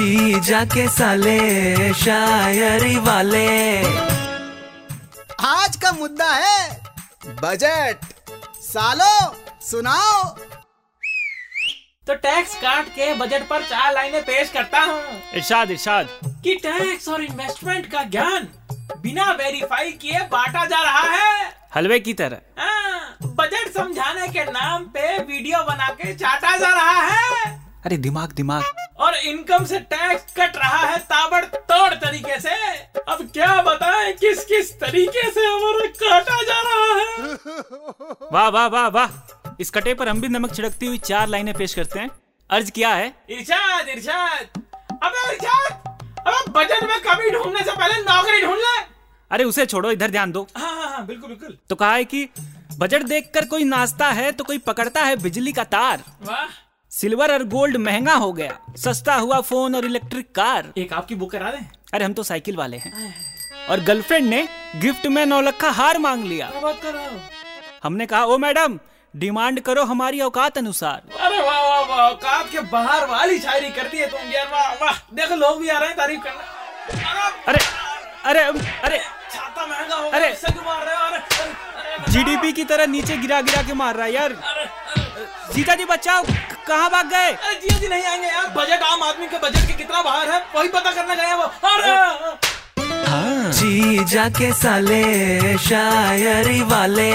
जी जाके साले शायरी वाले। आज का मुद्दा है बजट। सालो सुनाओ। तो टैक्स काट के बजट पर चार लाइनें पेश करता हूँ। इरशाद इरशाद। कि टैक्स और इन्वेस्टमेंट का ज्ञान बिना वेरीफाई किए बांटा जा रहा है। हलवे की तरह। हाँ, बजट समझाने के नाम पे वीडियो बना के चाटा जा रहा है। अरे दिमाग दिमाग। इनकम से टैक्स कट रहा है ताबड़तोड़ तरीके से। अब क्या बताएँ किस किस तरीके से हमारा काटा जा रहा है? वाह वाह वाह वाह। इस कटे पर हम भी नमक छिड़कती हुई चार लाइनें पेश करते हैं। अर्ज़ क्या है? इरशाद इरशाद। अबे इरशाद अबे बजट में कभी ढूँढने से पहले नौकरी ढूंढ ले। अरे उसे छोड़ो इधर ध्यान दो। हाँ हाँ हाँ बिल्कुल बिल्कुल। तो कहा है कि बजट देखकर कोई नाचता है तो कोई पकड़ता है बिजली का तार। वाह सिल्वर और गोल्ड महँगा हो गया। सस्ता हुआ फ़ोन और इलेक्ट्रिक कार। एक आपकी बुक करा दें? अरे हम तो साइकिल वाले हैं। और गर्लफ्रेंड ने गिफ्ट में नौलखा हार मांग लिया। बात कर रहे हो? हमने कहा ओ मैडम डिमांड करो हमारी औकात अनुसार। अरे वाह वाह वाह औकात के बाहर वाली शायरी कर दी है तुम। यार वाह वाह देखो लोग भी आ रहे हैं तारीफ़ करने। अरे अरे अरे छाता महँगा हो हो। अरे जीडीपी की तरह नीचे गिरा गिरा के मार रहा है यार। सीता जी बचाओ कहाँ भाग गए? जी जी नहीं आएँगे यार। बजट आम आदमी के बजट के कितना बाहर है वही पता करने गए वो। अरे। जी जाके साले शायरी वाले।